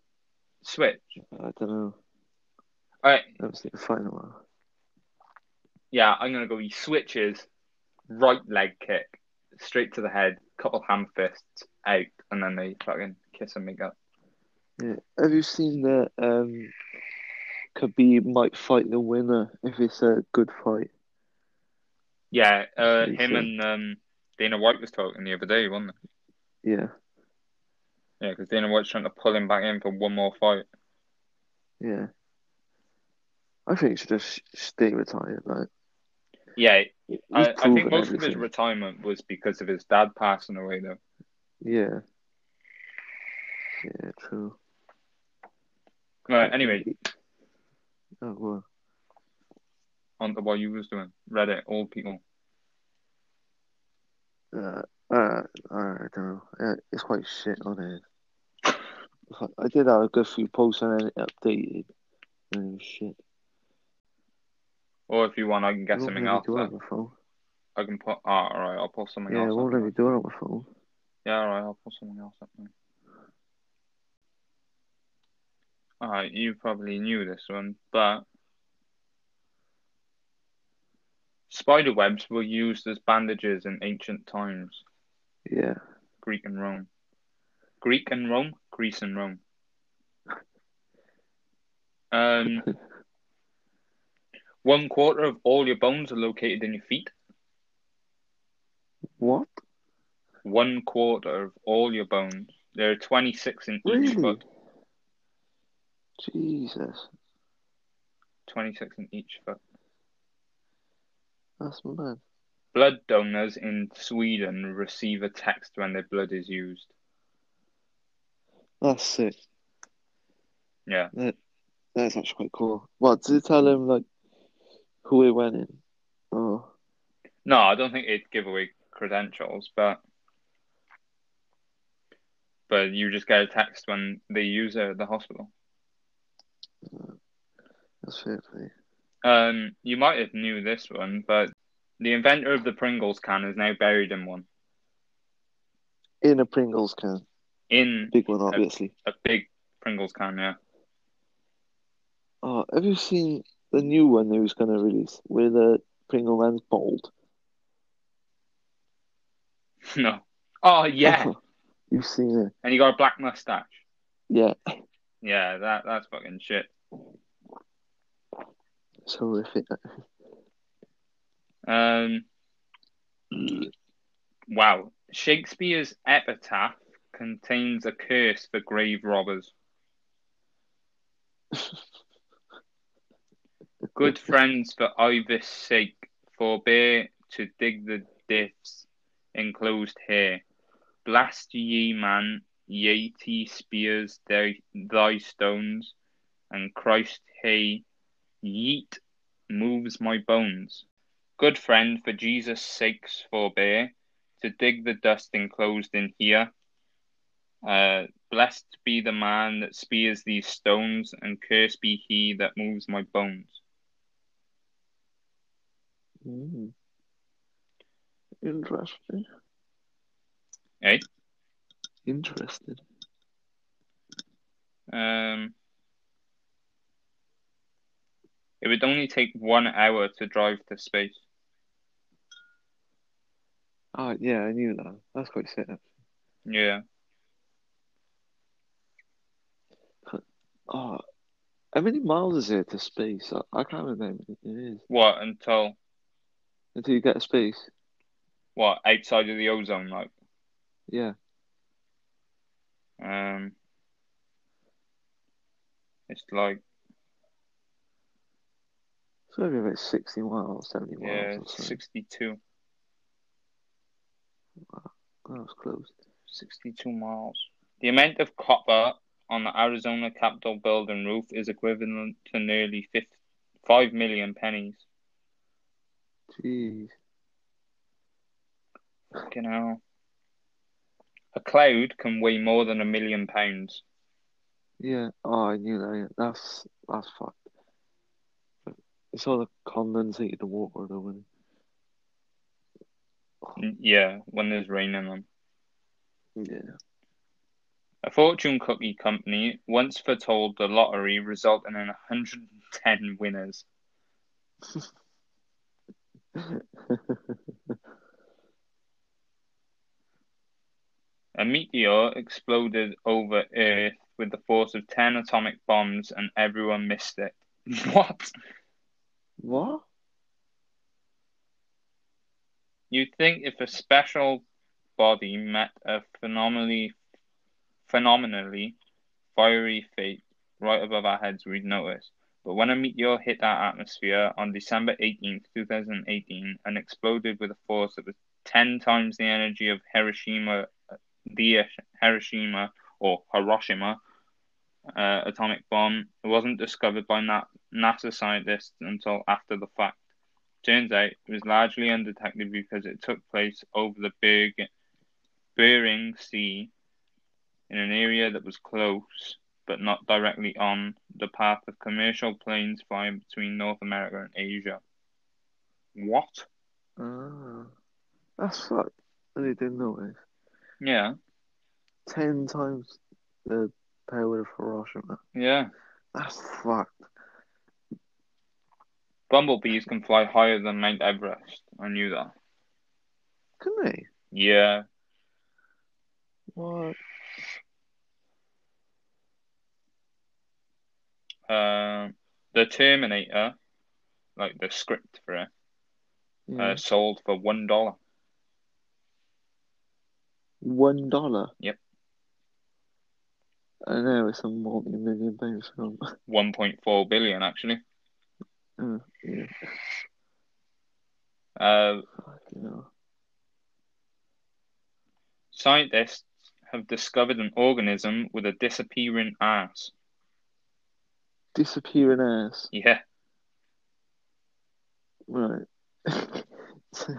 Switch.
I don't know.
All right,
That was the final one.
yeah, I'm gonna go. He switches, right leg kick, straight to the head, couple ham fists out, and then they fucking kiss and make up.
Yeah. Have you seen that? Um, Khabib might fight the winner if it's a good fight.
Yeah, uh, him and um, Dana White was talking the other day, wasn't it?
Yeah,
Yeah, because Dana White's trying to pull him back in for one more fight.
yeah. I think he should just stay retired. Like
Yeah, I, I think most of his retirement was because of his dad passing away, though.
Yeah. Yeah, true.
Right, anyway,
Oh well.
on to what you was doing. Reddit, old people.
Uh, uh, I don't know. Uh, it's quite shit on it. I did have a good few posts and then it updated. And was shit.
Or if you want, I can get
won't
something else.
do it
Up.
phone.
I can put. Ah, oh, all right, I'll put something
Yeah,
else.
won't
Up.
let do it on phone.
Yeah, all right, I'll put something else up. Then. All right, you probably knew this one, but spider webs were used as bandages in ancient times.
Yeah.
Greek and Rome. Greek and Rome? Greece and Rome. Um, [LAUGHS] One quarter of all your bones are located in your feet.
What?
One quarter of all your bones. There are 26 in each
Really?
foot.
Jesus,
26 in each foot.
that's mad.
Blood donors in Sweden receive a text when their blood is used.
That's sick.
Yeah.
That, That's actually quite cool. What did it tell him like who it went in? Oh,
No, I don't think it'd give away credentials, but but you just get a text when they use it at the hospital.
that's fair play.
Um, you might have knew this one, but the inventor of the Pringles can is now buried in one.
In a Pringles can,
In
big one, obviously.
a big Pringles can, yeah.
Oh, have you seen the new one they was gonna release where the Pringle man's bald? [LAUGHS]
no. Oh yeah. [LAUGHS]
You've seen it?
and he got a black mustache.
Yeah,
Yeah, that that's fucking shit.
it's horrific.
Um [CLEARS THROAT] wow. Shakespeare's epitaph contains a curse for grave robbers. [LAUGHS] Good friends for Ivis' sake, forbear to dig the depths enclosed here. Blast ye man, Yeti spears thy, thy stones, and Christ hey, yeet moves my bones. Good friend, for Jesus' sakes forbear to dig the dust enclosed in here. Uh, blessed be the man that spears these stones, and cursed be he that moves my bones.
Mm. Interesting.
Eh?
Interesting.
Um, it would only take one hour to drive to space.
Oh yeah, I knew that. That's quite sick.
Yeah.
Oh, how many miles is it to space? I, I can't remember how many it is.
What until
Until you get to space.
what outside of the ozone? Like,
Yeah.
um, it's like
It's maybe about 60 miles, 70 miles
yeah, sixty-two.
That was close.
62 miles. The amount of copper on the Arizona Capitol building roof is equivalent to nearly 50, 5 million pennies.
Jeez.
Fucking hell. A cloud can weigh more than a million pounds.
Yeah. Oh, I knew that. That's that's fucked. It's all the condensated water though. When
N- Yeah, when there's rain in them.
yeah.
A fortune cookie company once foretold the lottery resulting in 110 winners. [LAUGHS] A meteor exploded over Earth with the force of 10 atomic bombs and everyone missed it. [LAUGHS] What?
what?
You'd think if a special body met a phenomenally, phenomenally fiery fate right above our heads, we'd notice. But when a meteor hit our atmosphere on December 18th, 2018, and exploded with a force that was 10 times the energy of Hiroshima, the Hiroshima or Hiroshima uh, atomic bomb, it wasn't discovered by Na- NASA scientists until after the fact. Turns out it was largely undetected because it took place over the Bering Sea in an area that was close but not directly on the path of commercial planes flying between North America and Asia. What?
Ah, that's fucked. they didn't notice.
Yeah,
Ten times the power of Hiroshima.
yeah.
That's fucked.
Bumblebees can fly higher than Mount Everest. I knew that.
Can they?
Yeah.
What?
Um, the Terminator like the script for it,
Yeah.
uh, sold for one dollar.
One dollar.
Yep.
I know it's a multi-million pound film. [LAUGHS]
One point four billion actually.
Uh, yeah.
Uh, scientists have discovered an organism with a disappearing ass.
Disappearing ass.
Yeah,
Right. so,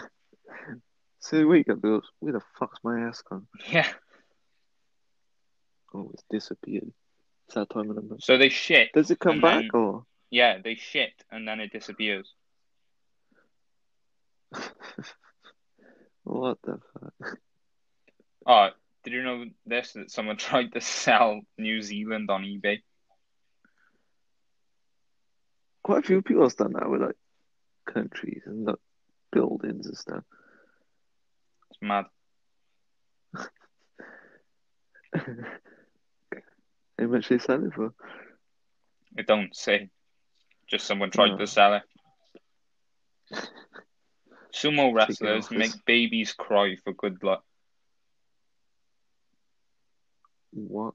so wait, got those. Where the fuck's my ass gone?
yeah.
Oh, it's disappeared. It's that time of the month.
So they shit.
Does it come back
then-
or?
Yeah, they shit and then it disappears. [LAUGHS]
what the fuck?
Oh, did you know this? That someone [LAUGHS] tried to sell New Zealand on eBay.
Quite a few people have done that with like countries and like buildings and stuff.
It's mad. [LAUGHS]
How much they sell it for?
It don't say. Just someone tried
No.
to sell it. Sumo wrestlers make babies cry for good luck.
What?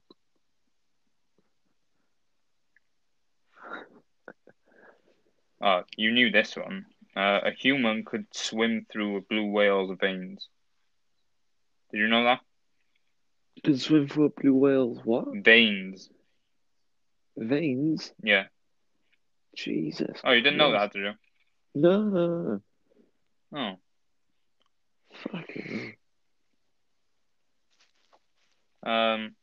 Oh, you knew this one. Uh, a human could swim through a blue whale's veins. Did you know that?
Can swim through a blue whale's what?
Veins.
Veins?
Yeah.
Jesus.
Oh, you didn't know that, did you?
No, no, no.
Oh.
Fucking
Um,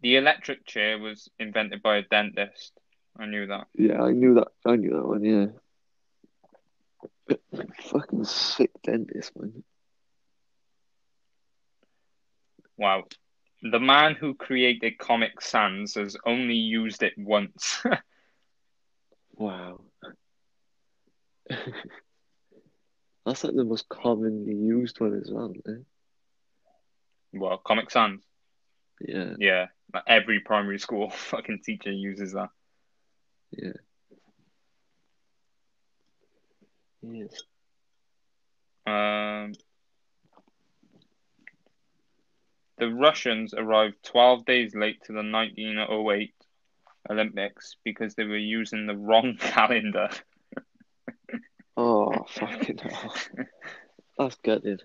the electric chair was invented by a dentist. I knew that.
Yeah, I knew that. I knew that one, yeah. Fucking sick dentist, man.
Wow. The man who created Comic Sans has only used it once. [LAUGHS]
Wow. [LAUGHS] That's like the most commonly used one as well, eh?
well, Comic Sans.
Yeah,
Yeah. Like every primary school [LAUGHS] fucking teacher uses that.
Yeah. Yes.
Um, the Russians arrived 12 days late to the 1908 Olympics because they were using the wrong [LAUGHS] calendar.
Oh, fucking hell. That's gutted.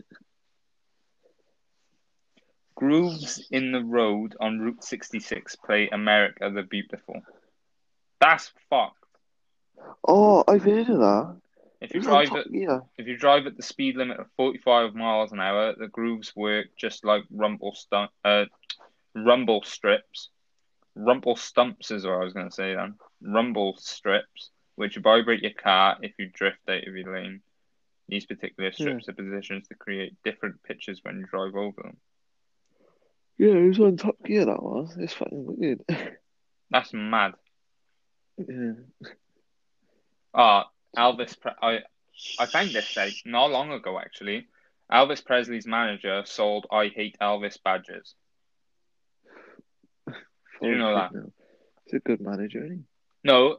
Grooves in the road on Route 66 play America the Beautiful. That's fucked.
Oh, I've heard of that.
If you drive
Top
at
Gear.
if you drive at the speed limit of 45 miles an hour, the grooves work just like rumble stu- uh, rumble strips. Rumble stumps is what I was going to say then. Rumble strips, which vibrate your car if you drift out of your lane. These particular strips are positioned to create different pitches when you drive over them.
Yeah, it was on Top Gear, that was. It's fucking weird. [LAUGHS]
That's mad.
Yeah. [LAUGHS]
Ah, Elvis. Pre- I I found this out not long ago actually. Elvis Presley's manager sold "I Hate Elvis" badges. Did [LAUGHS] you know that?
He's a good manager, isn't
No,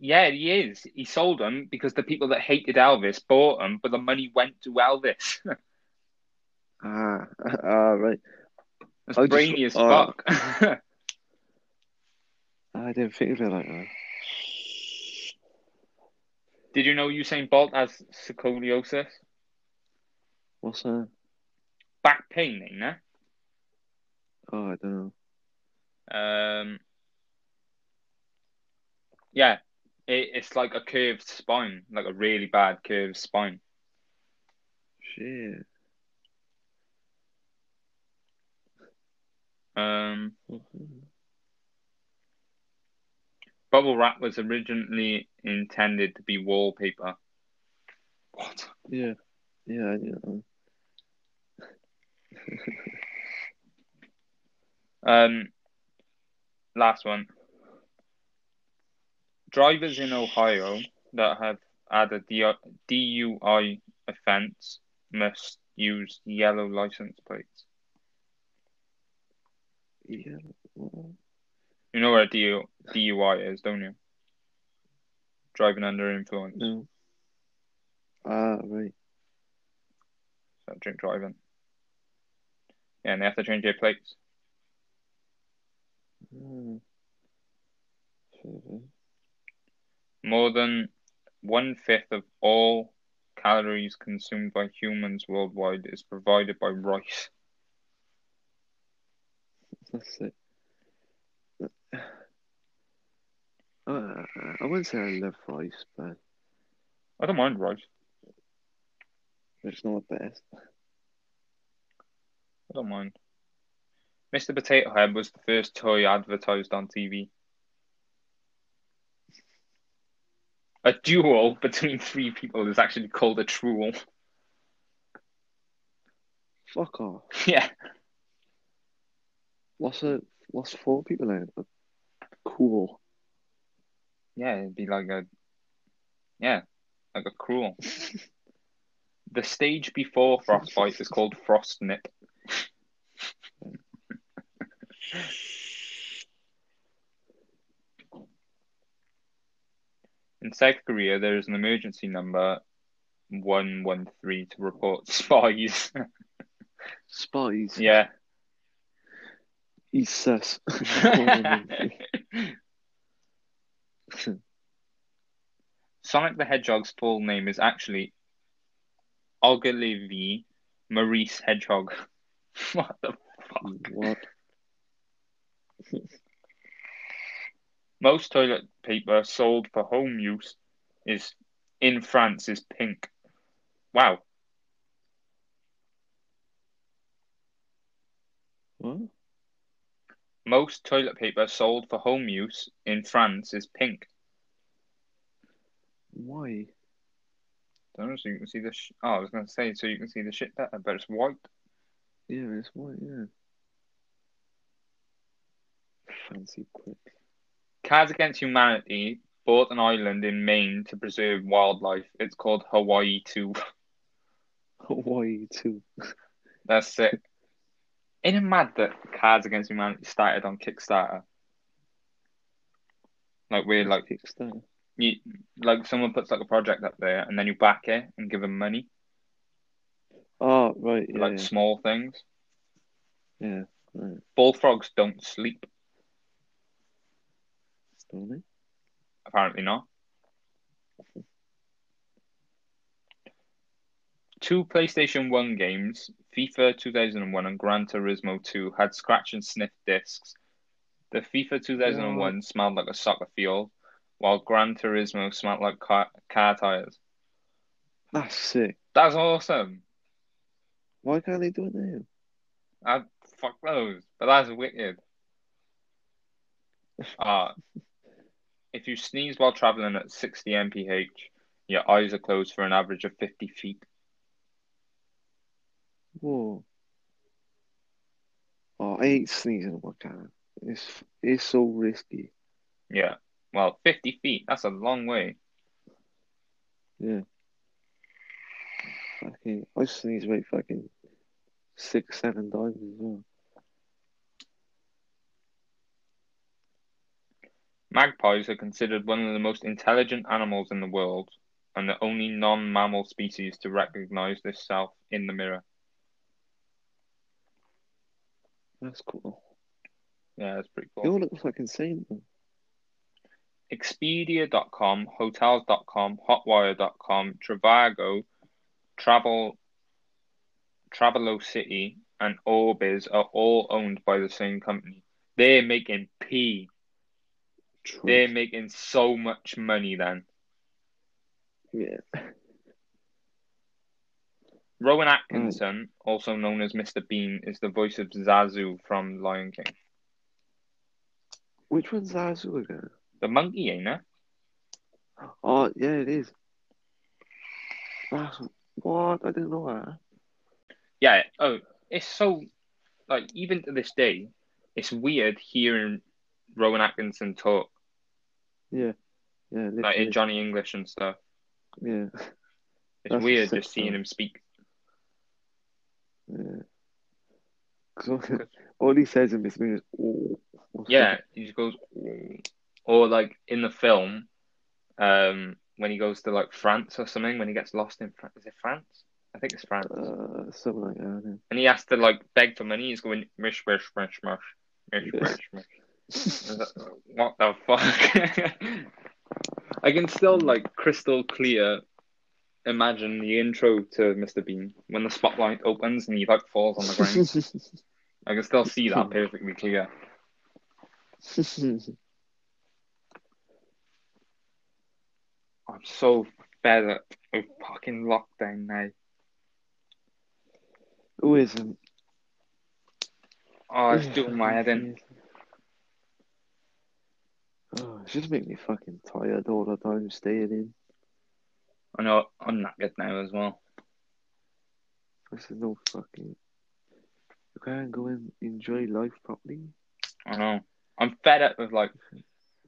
yeah, he is. He sold them because the people that hated Elvis bought them, but the money went to Elvis. [LAUGHS]
Ah, ah, right.
That's
I just-
brainy as
oh.
fuck.
I didn't think of it like that.
Did you know Usain Bolt has scoliosis?
What's that?
Back pain, ain't it?
Oh, I don't know.
Um, yeah, it, it's like a curved spine, like a really bad curved spine.
Shit.
Um, bubble wrap was originally intended to be wallpaper. What?
Yeah. Yeah, knew. [LAUGHS]
Um, last one. Drivers in Ohio that have had a DUI offence must use yellow license plates.
Yeah.
You know where a DU- DUI is, don't you? driving under influence.
No. Ah, right.
So drink driving. Yeah, and they have to change their plates.
Fair.
More than one fifth of all calories consumed by humans worldwide is provided by rice. [LAUGHS]
That's it. Uh, I wouldn't say I love rice, but
I don't mind rice.
it's not the best.
I don't mind. Mr. Potato Head was the first toy advertised on TV. A duel [LAUGHS] between three people is actually called a truel.
Fuck off. [LAUGHS]
yeah.
What's a what's four people in? it? Cool.
Yeah, it'd be like a yeah, like a cruel. [LAUGHS] the stage before frostbite is called frost nip. In South Korea, there is an emergency number one one three to report [LAUGHS] spies.
Spies.
yeah.
He's sus. [LAUGHS] [LAUGHS]
Sonic the Hedgehog's full name is actually Ogilvie Maurice Hedgehog. [LAUGHS] what the fuck?
what? [LAUGHS]
Most toilet paper sold for home use is in France is pink. Wow.
What?
Most toilet paper sold for home use in France is pink.
Why?
don't know, so you can see the. Sh- oh, I was going to say, so you can see the shit better, but it's white.
Yeah, it's white. Yeah. Fancy quick.
Cards Against Humanity bought an island in Maine to preserve wildlife. It's called Hawaii 2. [LAUGHS]
Hawaii 2. [LAUGHS]
That's it. Ain't it mad that Cards Against Humanity started on Kickstarter? Like we're like
Kickstarter.
you, like someone puts like a project up there and then you back it and give them money,
Oh right, yeah,
like small things.
yeah, right.
Bullfrogs don't sleep.
Don't they?
Apparently not. Two PlayStation 1 games, FIFA 2001 and Gran Turismo 2, had scratch and sniff discs. The FIFA 2001 smelled like a soccer field, while Gran Turismo smelled like car, car tires.
That's sick.
That's awesome.
Why can't they do it now?
I fuck those, but that's wicked. Ah, [LAUGHS] if you sneeze while traveling at 60 mph, your eyes are closed for an average of 50 feet.
Whoa. Oh, I hate sneezing in my car. It's it's so risky.
Yeah. Well, 50 feet, that's a long way.
Yeah. Fucking, I sneeze about fucking six, seven times as well.
Magpies are considered one of the most intelligent animals in the world and the only non mammal species to recognize this self in the mirror.
That's cool.
Yeah, that's pretty
They
cool.
all look fucking same.
Expedia.com, Hotels.com, Hotwire.com, Trivago, Travel, Travelocity, and Orbitz are all owned by the same company. They're making P. They're making so much money then.
Yeah.
Rowan Atkinson, mm. also known as Mr. Bean, is the voice of Zazu from Lion King.
Which one's Zazu again?
The monkey, ain't it?
Oh, yeah, it is. That's what I didn't know that.
Yeah. Oh, it's so like even to this day, it's weird hearing Rowan Atkinson talk
Yeah, yeah,
like in Johnny English and stuff.
yeah,
It's
That's
weird just seeing him speak.
yeah. 'Cause [LAUGHS] all, he says in movie is "oh."
Yeah, he just goes, "Oh." or like in the film, um, when he goes to like France or something, when he gets lost in France. Is it France? I think it's France.
Uh, something like that. yeah.
and he has to like beg for money. He's going mish mish mish mish mish
Yeah.
mish mish. Is [LAUGHS] What the fuck? [LAUGHS] I can still like crystal clear imagine the intro to Mr. Bean when the spotlight opens and he like falls on the ground. I can still see that [LAUGHS] perfectly clear. [LAUGHS] I'm so fed up of fucking lockdown now.
Who isn't?
Oh, it's [SIGHS] doing my head in. [SIGHS]
Oh, it's just making me fucking tired all the time staying in.
I know I'm not knackered now as well.
This is no fucking. You can't go and enjoy life properly.
I know. I'm fed up with like,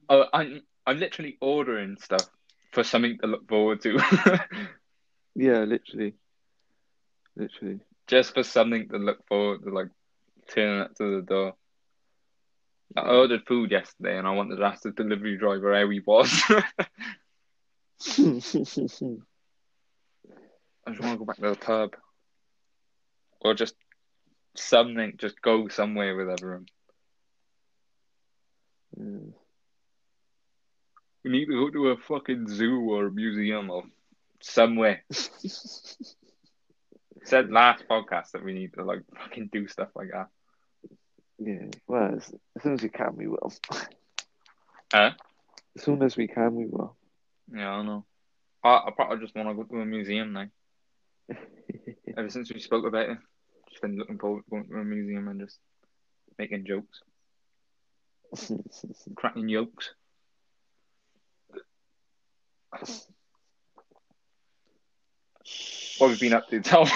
oh, I'm I'm literally ordering stuff for something to look forward to, [LAUGHS]
Yeah, literally. Literally.
just for something to look forward to, like turning up to the door. I ordered food yesterday, and I wanted to ask the delivery driver how he was. [LAUGHS] [LAUGHS] I just want to go back to the pub, or just something. Just go somewhere with everyone.
Yeah.
We need to go to a fucking zoo or a museum or somewhere. [LAUGHS] Said last podcast that we need to like fucking do stuff like that.
Yeah, well, as, as soon as we can, we will. [LAUGHS]
Huh?
As soon as we can, we will.
Yeah, I know. I, I probably just want to go to a museum now. [LAUGHS] Ever since we spoke about it, just been looking forward to going to a museum and just making jokes, [LAUGHS] cracking jokes. What have you been up to, Tom?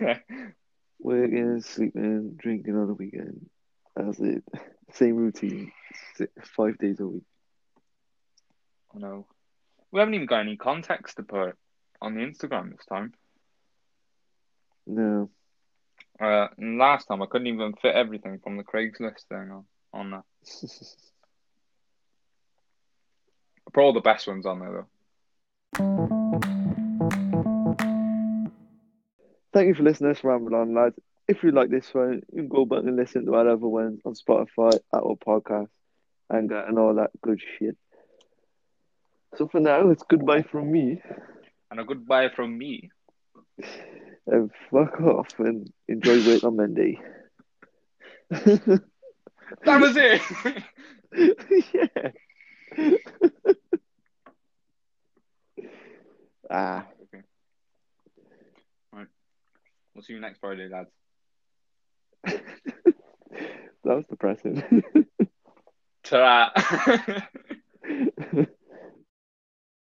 [LAUGHS]
Working, sleeping, drinking on the weekend. That's it. Same routine. Five days a week.
I know. We haven't even got any context to put on the Instagram this time.
No.
Uh, and last time I couldn't even fit everything from the Craigslist thing on, on there. [LAUGHS] I put all the best ones on there though.
Thank you for listening to Ramble On, lads. If you like this one, you can go back and listen to our other ones on Spotify, Apple Podcasts, and, and all that good shit. So for now, it's goodbye from me.
And a goodbye from me. [LAUGHS]
And fuck off and enjoy waiting on Monday. [LAUGHS]
That was it. [LAUGHS]
yeah. [LAUGHS] ah.
okay. Right. We'll see you next Friday, lads.
that was depressing.
Ta